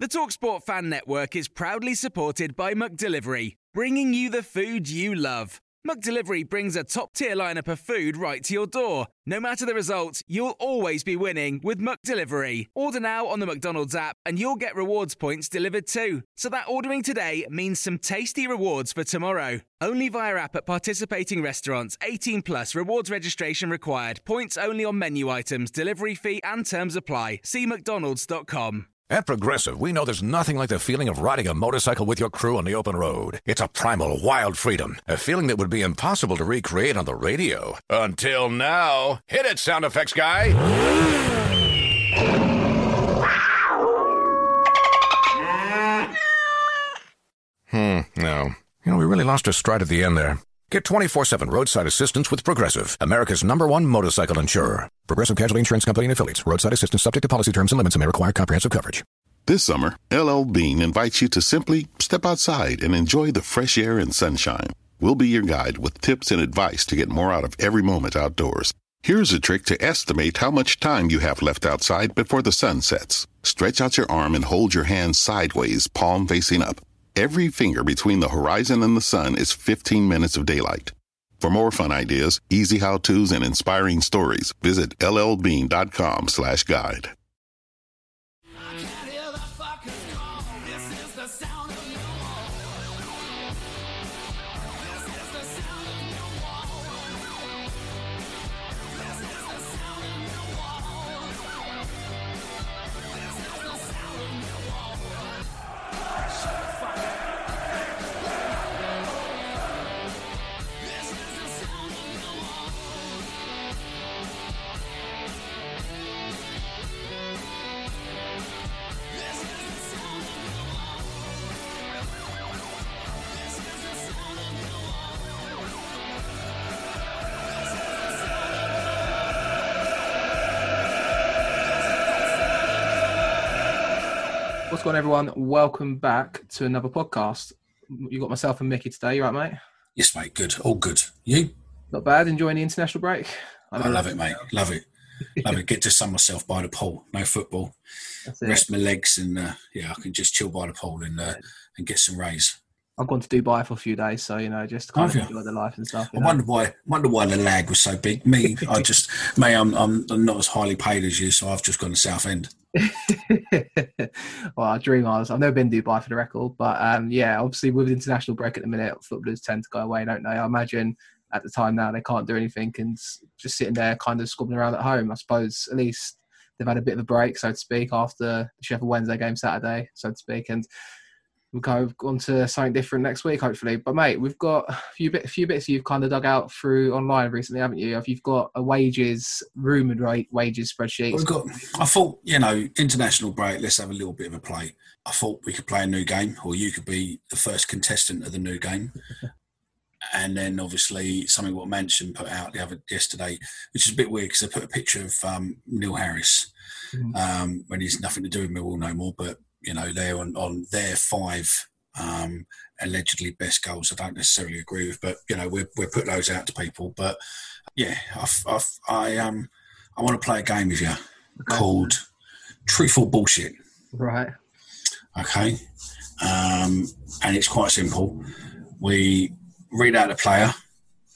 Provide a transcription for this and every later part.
The Talksport Fan Network is proudly supported by McDelivery, bringing you the food you love. McDelivery brings a top tier lineup of food right to your door. No matter the result, you'll always be winning with McDelivery. Order now on the McDonald's app and you'll get rewards points delivered too. So that ordering today means some tasty rewards for tomorrow. Only via app at participating restaurants. 18 plus rewards registration required. Points only on menu items, delivery fee and terms apply. See McDonald's.com. At Progressive, we know there's nothing like the feeling of riding a motorcycle with your crew on the open road. It's a primal, wild freedom, a feeling that would be impossible to recreate on the radio. Until now. Hit it, sound effects guy! Hmm, no. You know, we really lost our stride at the end there. Get 24 7 roadside assistance with Progressive, America's number one motorcycle insurer. Progressive Casualty Insurance Company and affiliates. Roadside assistance subject to policy terms and limits and may require comprehensive coverage. This summer, LL Bean invites you to simply step outside and enjoy the fresh air and sunshine. We'll be your guide with tips and advice to get more out of every moment outdoors. Here's a trick to estimate how much time you have left outside before the sun sets. Stretch out your arm and hold your hand sideways, palm facing up. Every finger between the horizon and the sun is 15 minutes of daylight. For more fun ideas, easy how-tos, and inspiring stories, visit llbean.com slash guide. What's going on, everyone? Welcome back to another podcast. You got myself and Mickey today. You right, mate? Yes, mate. Good. All good. You? Not bad. Enjoying the international break. I, love it, mate. Love it. Love it. Get to sun myself by the pool. No football. Rest my legs, and uh, yeah, I can just chill by the pool and uh, and get some rays. I've gone to Dubai for a few days, so you know, just kind of enjoy the life and stuff. I know. wonder why. Wonder why the lag was so big. Me, I just, mate, I'm, I'm I'm not as highly paid as you, so I've just gone to South End. well, I dream I was. I've never been to Dubai for the record, but um, yeah, obviously with the international break at the minute, footballers tend to go away, don't they? I imagine at the time now they can't do anything and just sitting there, kind of squabbling around at home. I suppose at least they've had a bit of a break, so to speak, after the Sheffield Wednesday game Saturday, so to speak, and we'll go on to something different next week, hopefully. But mate, we've got a few bit, a few bits you've kind of dug out through online recently, haven't you? If you've got a wages rumored rate wages spreadsheet, We've got. I thought, you know, international break. Let's have a little bit of a play. I thought we could play a new game, or you could be the first contestant of the new game. And then obviously something what Mansion put out the other yesterday, which is a bit weird because they put a picture of um, Neil Harris Mhm. um, when he's nothing to do with Millwall no more. But you know they're on, on their five um, allegedly best goals. I don't necessarily agree with, but you know we're we're putting those out to people. But yeah, I've, I've, I um I want to play a game with you called Truthful Bullshit. right? Okay, um, and it's quite simple. We read out the player,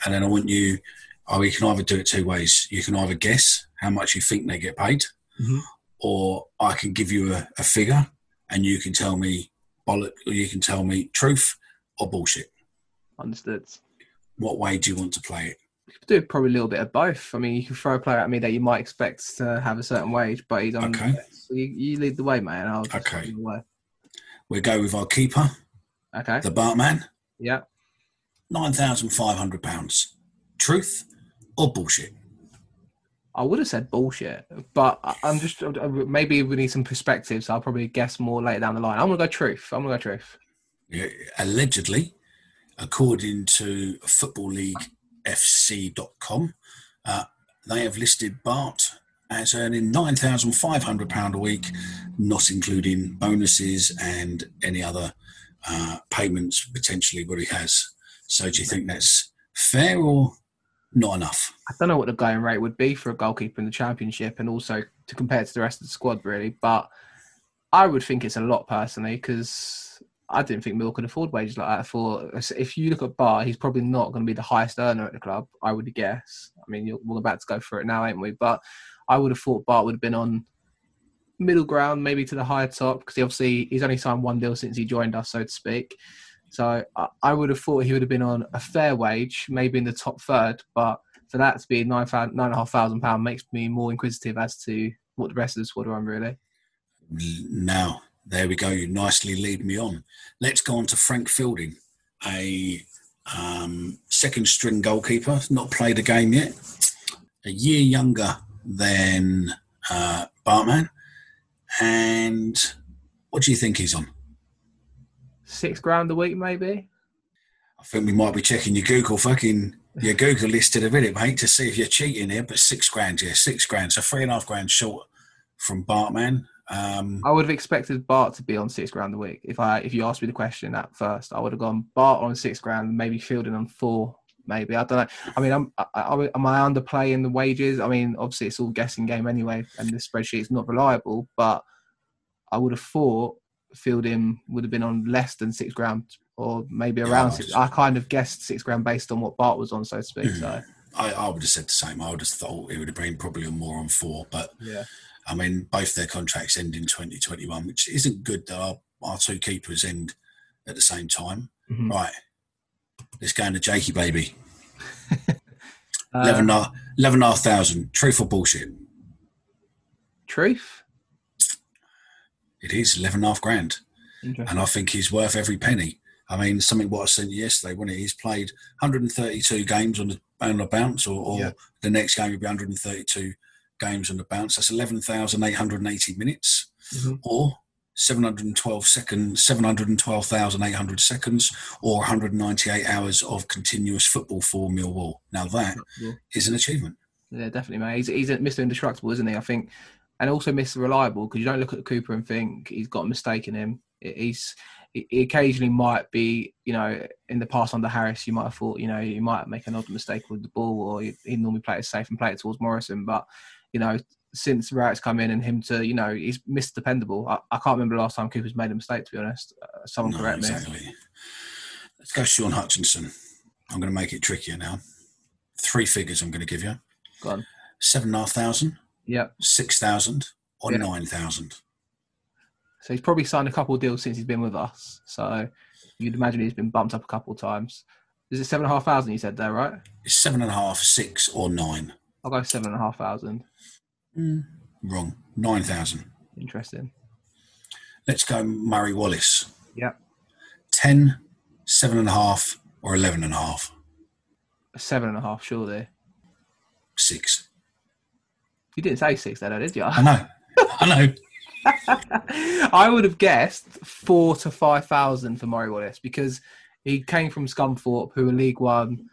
and then I want you. Oh, you can either do it two ways. You can either guess how much you think they get paid, Mhm. or I can give you a, a figure, and you can tell me bollock, or you can tell me truth or bullshit. Understood. What way do you want to play it? You could do probably a little bit of both. I mean, you can throw a player at me that you might expect to have a certain wage, but you don't. Okay. So you, you lead the way, man. I'll Okay. way. we go with our keeper, Okay. the Bartman, yeah. nine thousand five hundred pounds. Truth or bullshit? I would have said bullshit, but I'm just maybe we need some perspective. So I'll probably guess more later down the line. I'm gonna go truth. I'm gonna go truth. Yeah, allegedly, according to Football League FC.com, uh, they have listed Bart as earning £9,500 a week, not including bonuses and any other uh, payments potentially what he has. So do you think that's fair or not enough? I don't know what the going rate would be for a goalkeeper in the championship, and also to compare to the rest of the squad, really. But I would think it's a lot personally because I didn't think Mill could afford wages like that. For if you look at Bar, he's probably not going to be the highest earner at the club. I would guess. I mean, we're about to go for it now, ain't we? But I would have thought Bart would have been on middle ground, maybe to the higher top, because he obviously he's only signed one deal since he joined us, so to speak. So I, I would have thought he would have been on a fair wage, maybe in the top third. But for that to be nine thousand nine and a half thousand pound makes me more inquisitive as to what the rest of the squad are on. Really, Now, there we go. You nicely lead me on. Let's go on to Frank Fielding, a um, second string goalkeeper, not played a game yet, a year younger than uh, Bartman. And what do you think he's on? Six grand a week, maybe. I think we might be checking your Google fucking your Google listed a minute, mate, to see if you're cheating here. But six grand, yeah, six grand. So three and a half grand short from Bartman. Um, I would have expected Bart to be on six grand a week. If I if you asked me the question at first, I would have gone Bart on six grand, maybe Fielding on four. Maybe I don't know. I mean, I'm, I, I, am I underplaying the wages? I mean, obviously it's all guessing game anyway, and the spreadsheet's not reliable. But I would have thought Fielding would have been on less than six grand, or maybe Yeah, around I six. I kind of guessed six grand based on what Bart was on, so to speak. Hmm. So I, I would have said the same. I would have thought it would have been probably more on four, but yeah, I mean, both their contracts end in 2021, which isn't good that our, our two keepers end at the same time. Mhm. Right. Let's go into Jakey, baby. 11 uh, 11,500. Truth or bullshit? truth. It is 11 and a half grand. Interesting. And I think he's worth every penny. I mean, something what I sent you yesterday, when he's played 132 games on the, on the bounce, or, or Yeah. the next game will be 132 games on the bounce. That's 11,880 minutes, Mhm. or 712 seconds, 712,800 seconds, or 198 hours of continuous football for Millwall. Now that Yeah. is an achievement. Yeah, definitely, mate. He's, he's a Mr. Indestructible, isn't he? I think, and also Mr. Reliable because you don't look at Cooper and think he's got a mistake in him. He's he occasionally might be, you know, in the past under Harris, you might have thought, you know, he might make an odd mistake with the ball, or he he'd normally play it safe and play it towards Morison. But you know, since Rowett come in and him to, you know, he's Mr. Dependable. I, I can't remember the last time Cooper's made a mistake. To be honest, uh, someone No, correct me. exactly. Let's go Shaun Hutchinson. I'm going to make it trickier now. Three figures I'm going to give you. Go on. Seven and a half thousand, Yep. six thousand, or Yeah. nine thousand. So he's probably signed a couple of deals since he's been with us. So you'd imagine he's been bumped up a couple of times. Is it seven and a half thousand you said there, right? It's seven and a half, six, or nine. I'll go seven and a half thousand. Hmm. Wrong. Nine thousand. Interesting. Let's go Murray Wallace. Yep. Ten, seven and a half, or eleven and a half. Seven and a half, surely. Six. You didn't say six there, though, did you? I know. I know. I would have guessed four to five thousand for Murray Wallace because he came from Scunthorpe, who are League One.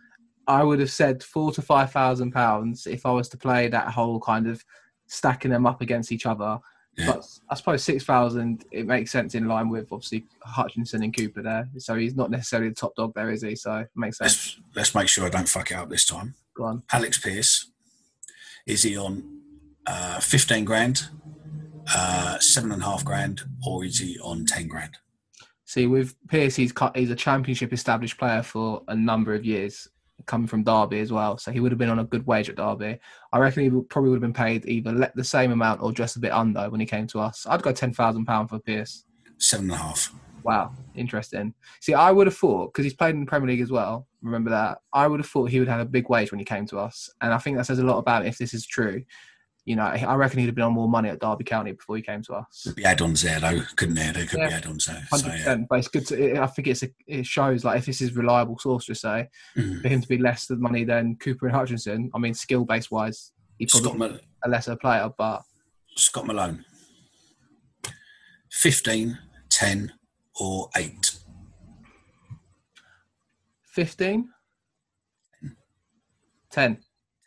I would have said four to five thousand pounds if I was to play that whole kind of stacking them up against each other. Yeah. But I suppose six thousand it makes sense in line with obviously Hutchinson and Cooper there. So he's not necessarily the top dog there, is he? So it makes sense. Let's let's make sure I don't fuck it up this time. Go on. Alex Pierce. Is he on uh, fifteen grand, uh, seven and a half grand, or is he on ten grand? See, with Pierce, he's cut, he's a championship established player for a number of years, coming from Derby as well. So he would have been on a good wage at Derby. I reckon he would, probably would have been paid either the same amount or just a bit under when he came to us. I'd go ten thousand pound for Pierce. Seven and a half. Wow, interesting. See, I would have thought because he's played in the Premier League as well. Remember that? I would have thought he would have a big wage when he came to us, and I think that says a lot about if this is true. You know, I reckon he'd have been on more money at Derby County before he came to us. Be add-ons there though, couldn't there? There could Yeah. be add-ons there. So, yeah. but it's good. To, I think it's a, it shows like if this is reliable source to say Mhm. for him to be less the money than Cooper and Hutchinson. I mean, skill base wise, he's probably Mal- a lesser player, but Scott Malone. 15, 10 or 8. 15? 10.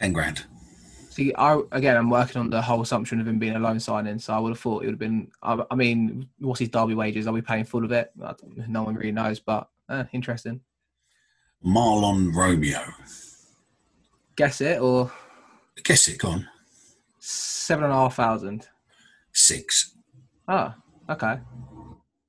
10 grand. See, I, again, I'm working on the whole assumption of him being a loan signing, so I would have thought it would have been. I, I mean, what's his Derby wages? Are we paying full of it? No one really knows, but eh, interesting. Mahlon Romeo. Guess it or Guess it, go on. seven and a half thousand. 6. Ah, okay,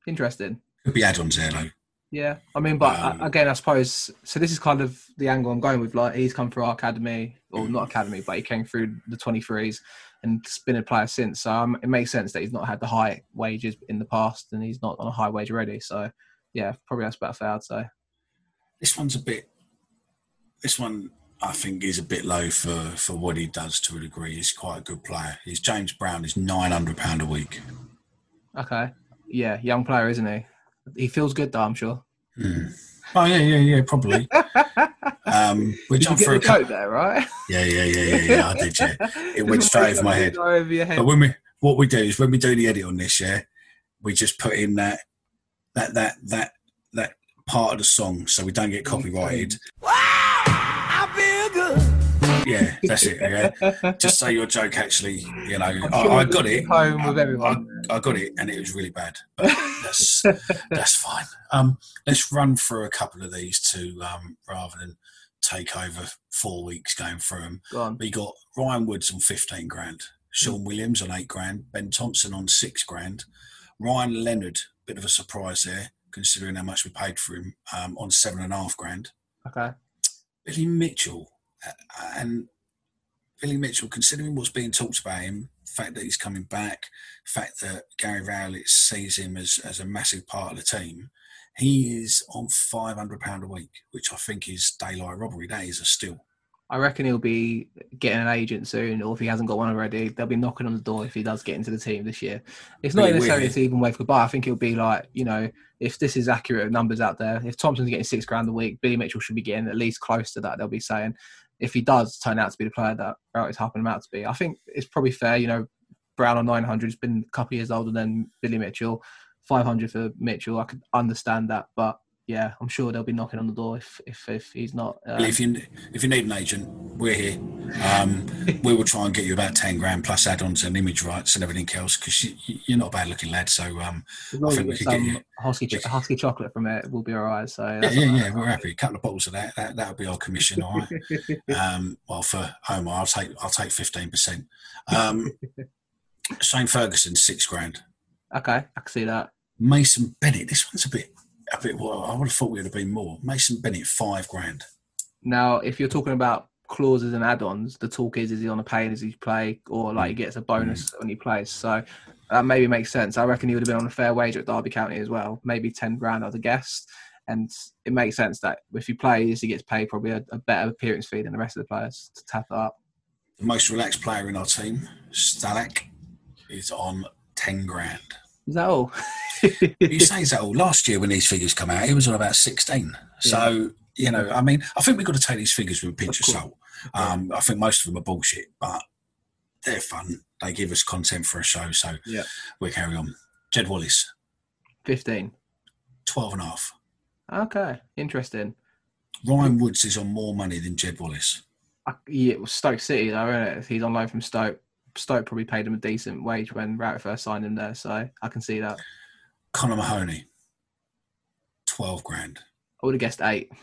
interesting. Could be add-ons there though. Yeah, I mean, but Um, uh, again, I suppose so. This is kind of the angle I'm going with. Like, he's come through our academy, or not academy, but he came through the 23s and been a player since. So um, it makes sense that he's not had the high wages in the past, and he's not on a high wage already. So yeah, probably that's about fair. I'd say. This one's a bit. This one, I think, is a bit low for for what he does to a degree. He's quite a good player. He's James Brown. Is nine hundred pound a week. Okay, yeah, young player, isn't he? He feels good though. I'm sure. Hmm. Oh yeah, yeah, yeah, probably. um, we Did you jumped for a couple. coat there, right? Yeah, yeah, yeah, yeah, yeah. I did. Yeah. It went straight over my head. Over your head. But when we, what we do is when we do the edit on this, yeah, we just put in that, that, that, that, that part of the song, so we don't get copyrighted. Yeah, that's it. Yeah, just say your joke. Actually, you know, I'm I, I got it. home with I- everyone. I, I got it, and it was really bad. But that's that's fine. Um, let's run through a couple of these to um, rather than take over four weeks going through them. Go. We got Ryan Woods on 15 grand, Shaun Williams on 8 grand, Ben Thompson on 6 grand, Ryan Leonard, bit of a surprise there, considering how much we paid for him, um, on 7.5 grand. Okay. Billy Mitchell, and Billy Mitchell, considering what's being talked about him, the fact that he's coming back, the fact that Gary Rowett sees him as, as a massive part of the team, he is on £500 a week, which I think is daylight robbery. That is a steal. I reckon he'll be getting an agent soon, or if he hasn't got one already, they'll be knocking on the door if he does get into the team this year. It's not Really necessarily weird. to even wave goodbye. I think he'll be like, you know, if this is accurate numbers out there, if Thompson's getting six grand a week, Billy Mitchell should be getting at least close to that. They'll be saying if he does turn out to be the player that Rowett is helping him out to be. I think it's probably fair. You know, Brown on 900 has been a couple of years older than Billy Mitchell. 500 for Mitchell, I could understand that, but yeah, I'm sure they'll be knocking on the door if if, if he's not. Uh, Well, if you if you need an agent, we're here. Um, we will try and get you about ten grand plus add-ons and image rights and everything else because you, you're not a bad looking lad. So um, I think we could get some you. husky, ch- husky chocolate from it, we'll be all right. So Yeah, yeah, yeah. We're happy. A couple of bottles of that. That that'll be our commission, all right. Um, well, for Homer, I'll take I'll take fifteen percent. Um, Shane Ferguson, six grand. Okay, I can see that. Mason Bennett. This one's a bit a bit. Well, I would have thought we would have been more. Mason Bennett, five grand. Now, if you're talking about clauses and add-ons, the talk is: is he on a pay as he play, or like he mm. gets a bonus mm. when he plays? So that maybe makes sense. I reckon he would have been on a fair wage at Derby County as well, maybe ten grand, I'd have guessed. And it makes sense that if he plays, he gets paid probably a, a better appearance fee than the rest of the players to tap up. The most relaxed player in our team, Skalak, is on ten grand. Is that all? you say that all. Last year when these figures come out, he was on about 16. So, you know, I mean, I think we've got to take these figures with a pinch of, Of course. salt. Um, I think most of them are bullshit, but they're fun. They give us content for a show. So Yeah. we'll carry on. Jed Wallace, Fifteen. 12 and a half. Okay, interesting. Ryan Woods is on more money than Jed Wallace. I, yeah, it was Stoke City though, isn't it? If he's on loan from Stoke, Stoke probably paid him a decent wage when Rowett first signed him there, so I can see that. Connor Mahoney, 12 grand. I would have guessed eight.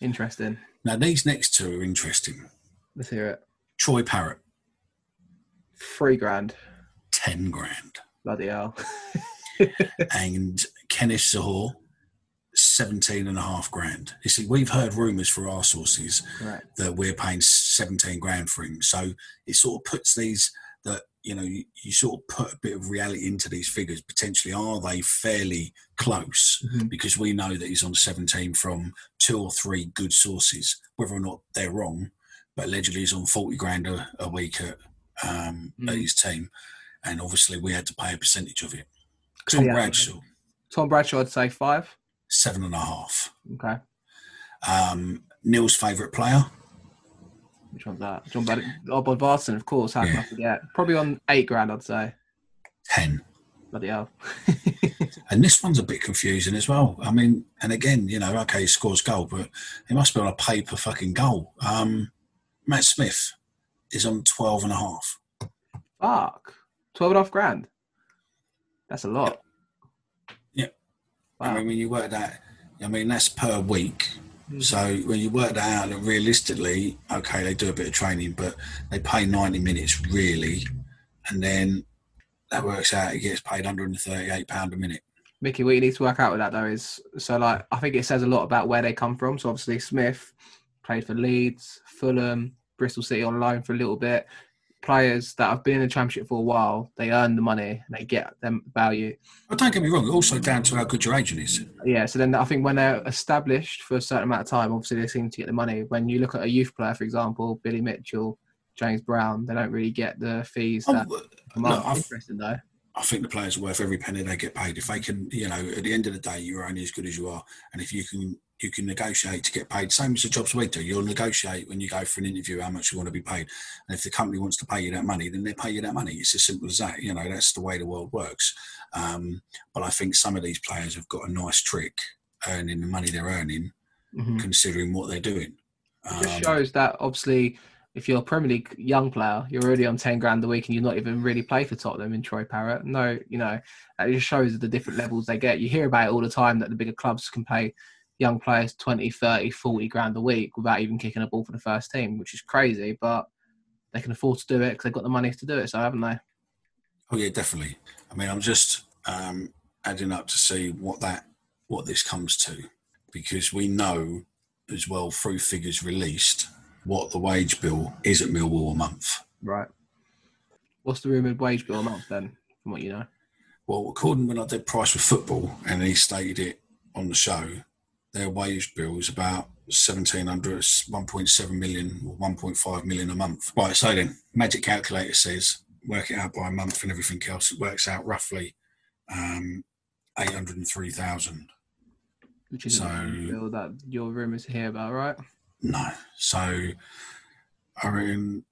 Interesting. Now, these next two are interesting. Let's hear it. Troy Parrott, Three grand. 10 grand. Bloody hell. and Kenneth Zohore, 17 and a half grand. You see, we've heard rumours for our sources Correct. that we're paying 17 grand for him. So it sort of puts these, you know, you, you sort of put a bit of reality into these figures. Potentially, are they fairly close? Mhm. Because we know that he's on 17 from two or three good sources, whether or not they're wrong. But allegedly, he's on 40 grand a, a week at, um, Mm. at his team, and obviously we had to pay a percentage of it. Tom yeah, Bradshaw, Tom Bradshaw, I'd say five. seven and a half. Okay. Um, Neil's favourite player, Which one's that? John Bad- oh, Bodvarsson, of course. How can I forget? Probably on eight grand, I'd say. ten. Bloody hell. And this one's a bit confusing as well. I mean, and again, you know, okay, he scores goal, but he must be on a pay per fucking goal. Um, Matt Smith is on 12 and a half. Fuck. 12 and a half grand. That's a lot. Yeah. I Wow. mean, when you work that, I mean, that's per week. So when you work that out, realistically, okay, they do a bit of training, but they pay 90 minutes really. And then that works out, he gets paid £138 a minute. Mickey, what you need to work out with that though is so like I think it says a lot about where they come from. So obviously Smith played for Leeds, Fulham, Bristol City on loan for a little bit. Players that have been in the championship for a while, they earn the money and they get them value. But don't get me wrong, also down to how good your agent is. Yeah, so then I think when they're established for a certain amount of time, obviously they seem to get the money. When you look at a youth player, for example, Billy Mitchell, James Brown, they don't really get the fees Oh, that look. I've- Interesting though. I think the players are worth every penny they get paid. If they can, you know, at the end of the day, you're only as good as you are. And if you can, you can negotiate to get paid. Same as the jobs we do. You'll negotiate when you go for an interview how much you want to be paid. And if the company wants to pay you that money, then they pay you that money. It's as simple as that. You know, that's the way the world works. Um, but I think some of these players have got a nice trick earning the money they're earning, Mhm. considering what they're doing. It just Um, shows that obviously, if you're a Premier League young player, you're already on ten grand a week, and you're not even really play for Tottenham in Troy Parrott. No, you know, it just shows the different levels they get. You hear about it all the time that the bigger clubs can pay young players 20, 30, 40 grand a week without even kicking a ball for the first team, which is crazy, but they can afford to do it because they've got the money to do it. So haven't they? Oh yeah, definitely. I mean, I'm just um, adding up to see what that what this comes to, because we know as well through figures released what the wage bill is at Millwall a month. Right. What's the rumoured wage bill a month then, from what you know? Well, according when I did price with football, and he stated it on the show, their wage bill is about 1700 it's 1.7 million or 1.5 million a month. Right, so then, magic calculator says work it out by a month and everything else. It works out roughly um, 803,000. Which is So- a bill that your rumours hear about, right? No. So I reckon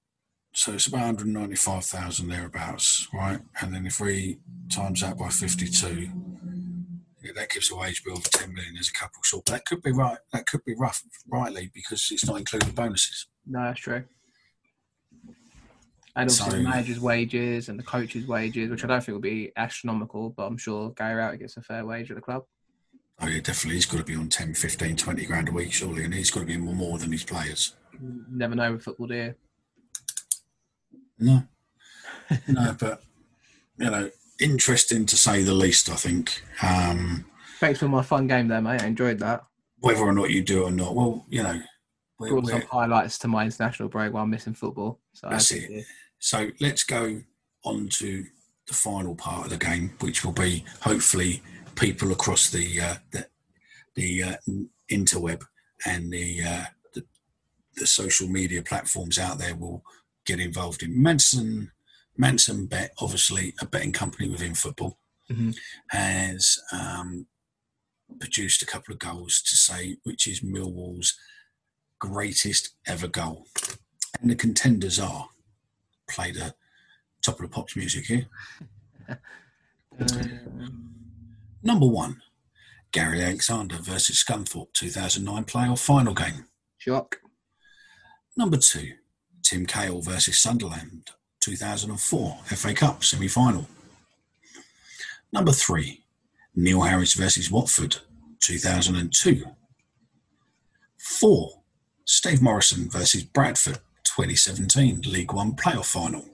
so it's about 195,000 thereabouts, right? And then if we times that by 52, that gives a wage bill of 10 million. There's a couple short. But that could be right. That could be rough, rightly, because it's not including bonuses. No, that's true. And also So- the manager's wages and the coach's wages, which I don't think will be astronomical, but I'm sure Gary Rowett gets a fair wage at the club. Oh, yeah, definitely. He's got to be on 10, 15, 20 grand a week, surely. And he's got to be more, more than his players. You Never know with football, do you? No. no, but, you know, interesting to say the least, I think. Um, Thanks for my fun game there, mate. I enjoyed that. whether or not you do or not, well, you know, we're, Brought some highlights to my international break while missing football. So That's it. you. so let's go on to the final part of the game, which will be hopefully people across the uh, the, the uh, interweb and the, uh, the the social media platforms out there will get involved in. Mansion Mansion Bet, obviously a betting company within football, Mhm. has um, produced a couple of goals to say which is Millwall's greatest ever goal, and the contenders are play the top of the pops music here. Um, Number one, Gary Alexander versus Scunthorpe 2009 playoff final game. shock. Number two, Tim Cahill versus Sunderland 2004 FA Cup semi final. Number three, Neil Harris versus Watford 2002. Four, Steve Morison versus Bradford 2017 League One playoff final.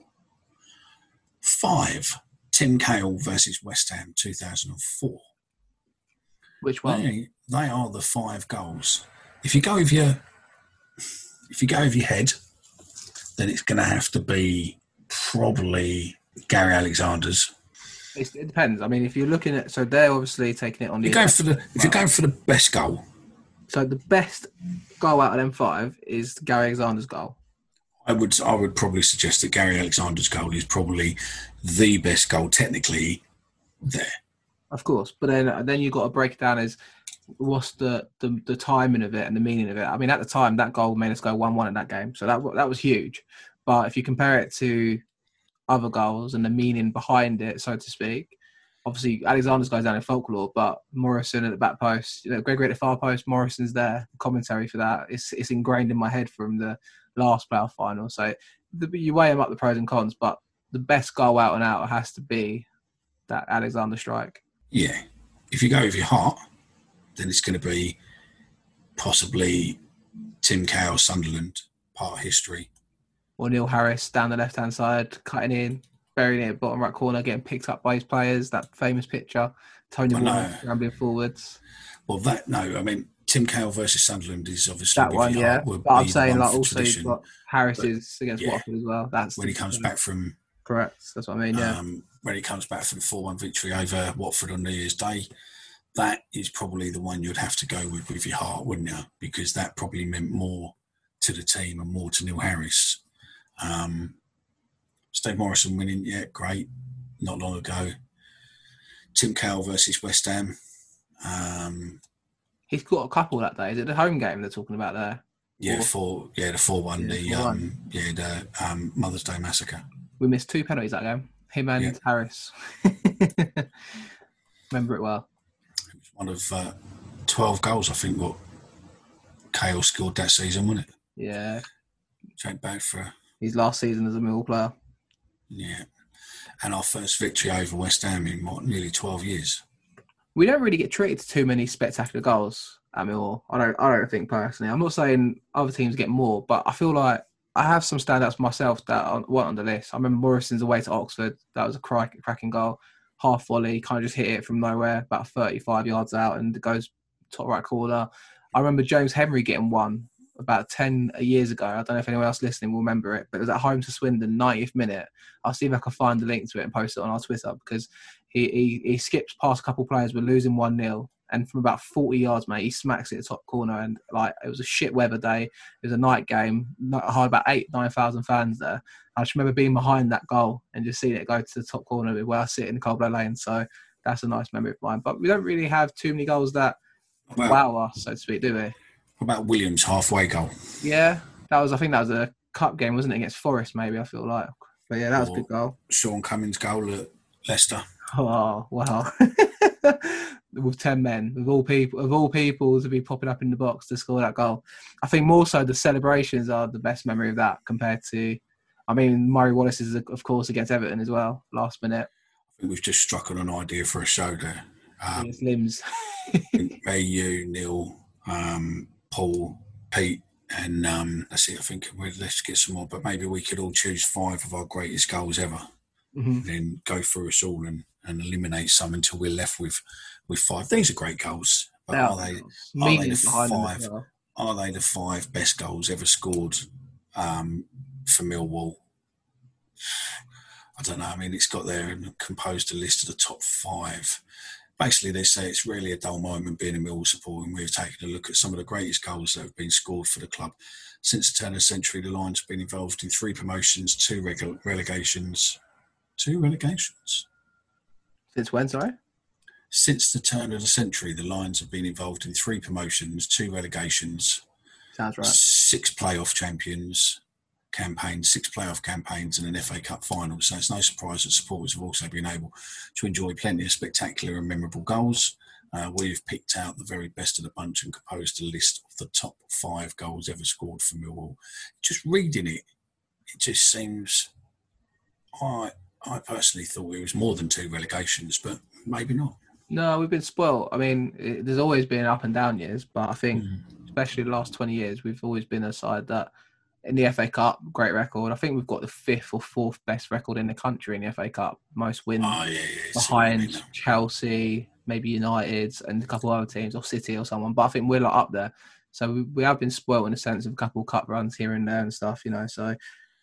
Five, Tim Cahill versus West Ham 2004. Which one? They, they are the five goals. If you go with your if you go with your head, then it's going to have to be probably Gary Alexander's. It's, it depends. I mean, if you're looking at, so they're obviously taking it on the. you're going for the if you're going for the best goal, So the best goal out of them five is Gary Alexander's goal. I would I would probably suggest that Gary Alexander's goal is probably the best goal technically there. Of course, but then then you've got to break it down as what's the, the the timing of it and the meaning of it. I mean, at the time that goal made us go one one in that game, so that that was huge. But if you compare it to other goals and the meaning behind it, so to speak, obviously Alexander's goes down in folklore, but Morison at the back post, you know, Gregory at the far post, Morison's there. The commentary for that, it's it's ingrained in my head from the last playoff final. So the, you weigh them up the pros and cons, but the best goal out and out has to be that Alexander strike. Yeah, if you go with your heart, then it's going to be possibly Tim Cahill, Sunderland, part of history. Or Neil Harris down the left hand side, cutting in, burying it bottom right corner, getting picked up by his players. That famous picture, Tony Warner rambling forwards. Well, that no, I mean Tim Cahill versus Sunderland is obviously that one, yeah. But I'm saying like also you've got Harris is against yeah, Watford as well. That's when he comes back from. Correct. That's what I mean. Yeah. Um, when he comes back from four-one victory over Watford on New Year's Day, that is probably the one you'd have to go with with your heart, wouldn't you? Because that probably meant more to the team and more to Neil Harris. Um, Steve Morison winning, yeah, great, not long ago. Tim Cahill versus West Ham. Um, He's got a couple that day. Is it the home game they're talking about there? Yeah, four. Yeah, the four one. Yeah, the um, yeah, the um, Mother's Day massacre. We missed two penalties that game. Him and yeah. Harris. Remember it well. It was one of uh, twelve goals, I think. What Cahill scored that season, wasn't it? Yeah. Jake back for his last season as a Mill player. Yeah, and our first victory over West Ham in what nearly twelve years we don't really get treated to too many spectacular goals at Millwall. I don't. I don't think personally. I'm not saying other teams get more, but I feel like I have some standouts myself that weren't on the list. I remember Morison's away to Oxford. That was a cracking goal, half volley, kind of just hit it from nowhere, about 35 yards out, and it goes top right corner. I remember James Henry getting one about 10 years ago. I don't know if anyone else listening will remember it, but it was at home to Swindon, 90th minute. I'll see if I can find the link to it and post it on our Twitter because he, he, he skips past a couple of players. We're losing 1 0. And from about 40 yards, mate, he smacks it at the top corner. And like, it was a shit weather day. It was a night game. I had about eight, 9,000 fans there. I just remember being behind that goal and just seeing it go to the top corner where I sit in the Lane. So that's a nice memory of mine. But we don't really have too many goals that wow, wow us, so to speak, do we? What about Williams' halfway goal? Yeah, that was, I think that was a cup game, wasn't it, against Forest, maybe, I feel like. But yeah, that was a good goal. Shaun Cummings' goal at Leicester. Oh wow! with ten men, of all people, of all people to be popping up in the box to score that goal, I think more so the celebrations are the best memory of that compared to, I mean, Murray Wallace is of course against Everton as well, last minute. I think we've just struck on an idea for a show there. Um, limbs. Ray, you, Neil, um, Paul, Pete, and um, that's it. I think we let's get some more, but maybe we could all choose five of our greatest goals ever, mm-hmm. then go through us all and and eliminate some until we're left with with five. These are great goals, but are they are they the five? Are they the five best goals ever scored um, for Millwall? I don't know. I mean, it's got there and composed a list of the top five. Basically, they say it's really a dull moment being a Millwall supporter, and we've taken a look at some of the greatest goals that have been scored for the club. Since the turn of the century, the Lions have been involved in three promotions, two relegations, two relegations, since when, sorry? Since the turn of the century, the Lions have been involved in three promotions, two relegations, Sounds right. six playoff champions campaigns, six playoff campaigns, and an FA Cup final. So it's no surprise that supporters have also been able to enjoy plenty of spectacular and memorable goals. Uh, we've picked out the very best of the bunch and composed a list of the top five goals ever scored for Millwall. Just reading it, it just seems. I I personally thought it was more than two relegations, but maybe not. No, we've been spoilt. I mean, it, there's always been up and down years, but I think, mm. especially the last 20 years, we've always been a side that in the FA Cup, great record. I think we've got the fifth or fourth best record in the country in the FA Cup, most wins oh, yeah, yeah. behind Chelsea, maybe United, and a couple other teams, or City or someone. But I think we're like up there. So we, we have been spoilt in the sense of a couple cup runs here and there and stuff, you know. So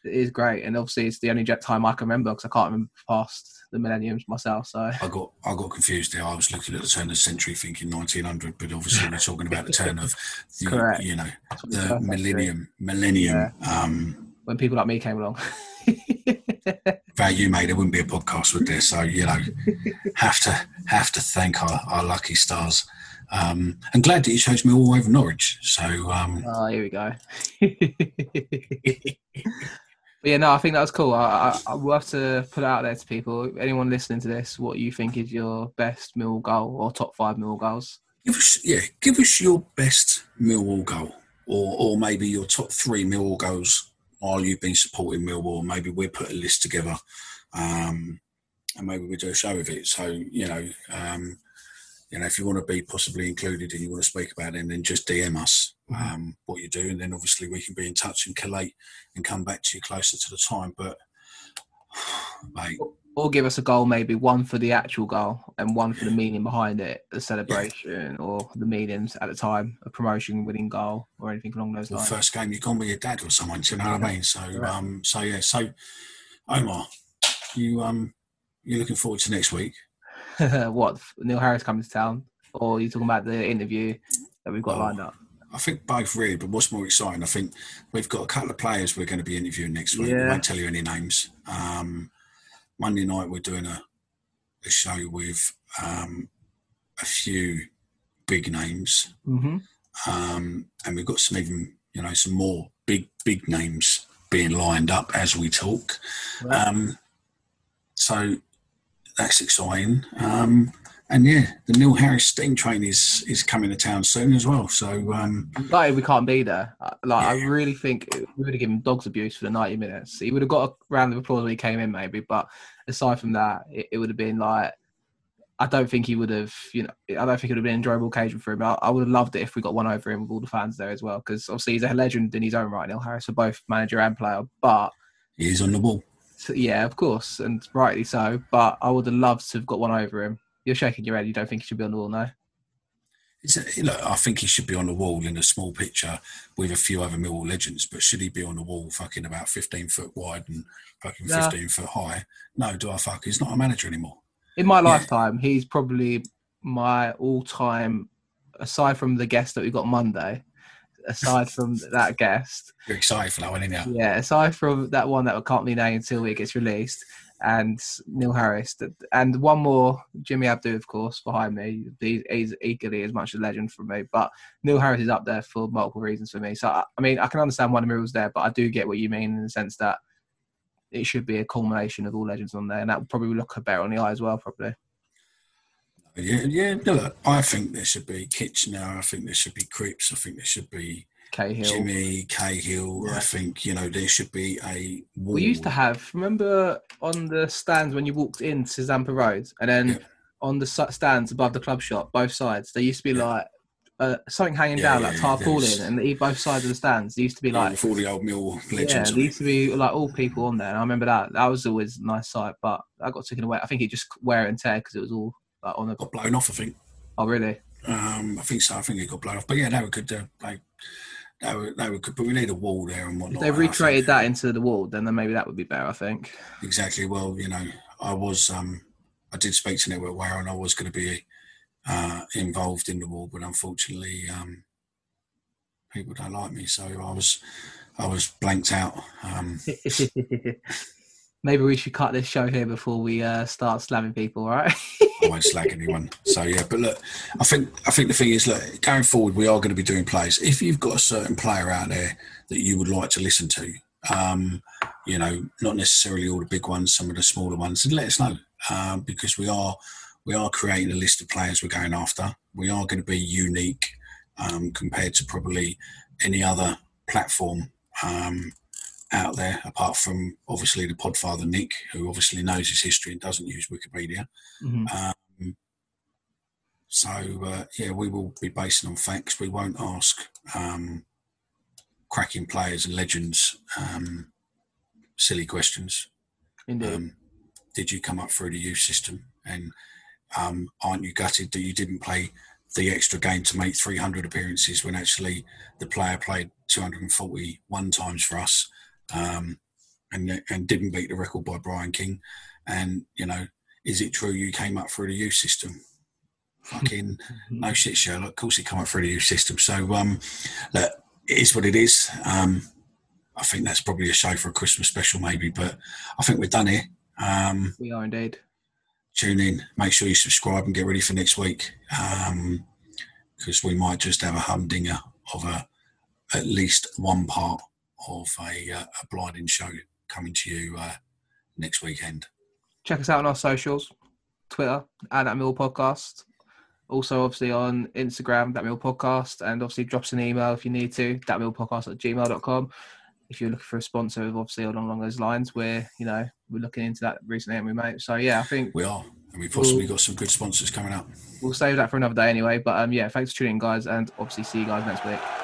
it is great, and obviously it's the only jet time I can remember because I can't remember past the millenniums myself. So I got I got confused there. I was looking at the turn of the century, thinking 1900, but obviously we're talking about the turn of the, Correct. you know the millennium millennium. Yeah. Um, when people like me came along. Without you, mate, there wouldn't be a podcast with this. So you know, have to have to thank our, our lucky stars. Um, I'm glad that you chose me all over Norwich. So um, oh, here we go. But yeah, no, I think that was cool. I, I, I will have to put out there to people. Anyone listening to this, what you think is your best Millwall goal or top five Millwall goals? Give us, yeah, give us your best Millwall goal, or or maybe your top three Millwall goals while you've been supporting Millwall. Maybe we put a list together, um, and maybe we do a show of it. So you know, um, you know, if you want to be possibly included and you want to speak about it, then just DM us um, what you do, and then obviously we can be in touch and collate and come back to you closer to the time. But mate, or give us a goal, maybe one for the actual goal and one for the meaning behind it, the celebration yeah. or the meanings at the time, a promotion winning goal or anything along those lines. The first game you've gone with your dad or someone, do you know yeah. what I mean? So, right. um, so yeah, so Omar, you um, you're looking forward to next week. what Neil Harris coming to town, or are you talking about the interview that we've got oh, lined up? I think both really, but what's more exciting, I think we've got a couple of players we're going to be interviewing next week. Yeah. We won't tell you any names. Um, Monday night we're doing a, a show with um, a few big names, mm-hmm. um, and we've got some even you know some more big big names being lined up as we talk. Right. Um, so that's exciting. Um, and yeah, the Neil Harris steam train is is coming to town soon as well. So um, we can't be there. Uh, like yeah. I really think we would have given dogs abuse for the ninety minutes. He would have got a round of applause when he came in, maybe. But aside from that, it, it would have been like I don't think he would have, you know, I don't think it would have been an enjoyable occasion for him. I, I would have loved it if we got one over him with all the fans there as well, because obviously he's a legend in his own right, Neil Harris, for both manager and player. But he's on the ball. So, yeah, of course, and rightly so. But I would have loved to have got one over him. You're shaking your head. You don't think he should be on the wall, no? A, look, I think he should be on the wall in a small picture with a few other Millwall legends. But should he be on the wall, fucking about 15 foot wide and fucking 15 foot high? No, do I fuck? He's not a manager anymore. In my yeah. lifetime, he's probably my all-time. Aside from the guest that we got Monday, aside from that guest. You're excited for that one, aren't you? Yeah, aside from that one that can't be named until it gets released, and Neil Harris, and one more, Jimmy Abdou, of course, behind me. He's equally as much a legend for me, but Neil Harris is up there for multiple reasons for me. So, I mean, I can understand why the mirror's there, but I do get what you mean in the sense that it should be a culmination of all legends on there, and that would probably look better on the eye as well, probably. Yeah, yeah. No, I think there should be Kitchener. I think there should be Cripps. I think there should be Cahill. Jimmy Cahill. Yeah. I think you know there should be a. Wall. We used to have. Remember on the stands when you walked into Zampa Road, and then yeah. on the stands above the club shop, both sides, there used to be yeah. like uh, something hanging down, like tarpaulin, and both sides of the stands. There used to be like for the old mill legends. Yeah, there used to be like all people on there, and I remember that. That was always a nice sight, but I got taken away. I think it just wear and tear because it was all like on the. Got blown off, I think. Oh really? Um, I think so. I think it got blown off, but yeah, they were good. Uh, like they were, they were good, but we need a wall there and whatnot. If they recreated that into the wall, then, then maybe that would be better. I think. Exactly. Well, you know, I was um, I did speak to Network Ware, and I was going to be uh, involved in the wall, but unfortunately, um, people don't like me, so I was I was blanked out. Um, maybe we should cut this show here before we uh, start slamming people, right? I won't slag anyone. So yeah, but look, I think I think the thing is, look, going forward, we are going to be doing plays. If you've got a certain player out there that you would like to listen to, um, you know, not necessarily all the big ones, some of the smaller ones, and let us know um, because we are we are creating a list of players we're going after. We are going to be unique um, compared to probably any other platform. Out there, apart from obviously the podfather Nick, who obviously knows his history and doesn't use Wikipedia. Mm-hmm. Um, so uh, yeah, we will be basing on facts. We won't ask um, cracking players and legends um, silly questions. Indeed. Um, did you come up through the youth system? And um, aren't you gutted that you didn't play the extra game to make 300 appearances when actually the player played 241 times for us um, and and didn't beat the record by Brian King. And you know, is it true you came up through the youth system? Fucking no shit, Sherlock. Of course, he came up through the youth system. So um, look, it is what it is. Um, I think that's probably a show for a Christmas special, maybe. But I think we're done here. Um, we are indeed. Tune in. Make sure you subscribe and get ready for next week, Um because um, we might just have a humdinger of a at least one part of a, uh, a blinding show coming to you uh, next weekend. Check us out on our socials, Twitter at that Mill Podcast. Also, obviously on Instagram, that Mill Podcast, and obviously drop us an email if you need to, that Mill Podcast at gmail.com. If you're looking for a sponsor, obviously along, along those lines, we're you know we're looking into that recently, and we mate. So yeah, I think we are, and we've possibly we'll, got some good sponsors coming up. We'll save that for another day anyway. But um, yeah, thanks for tuning in, guys, and obviously see you guys next week.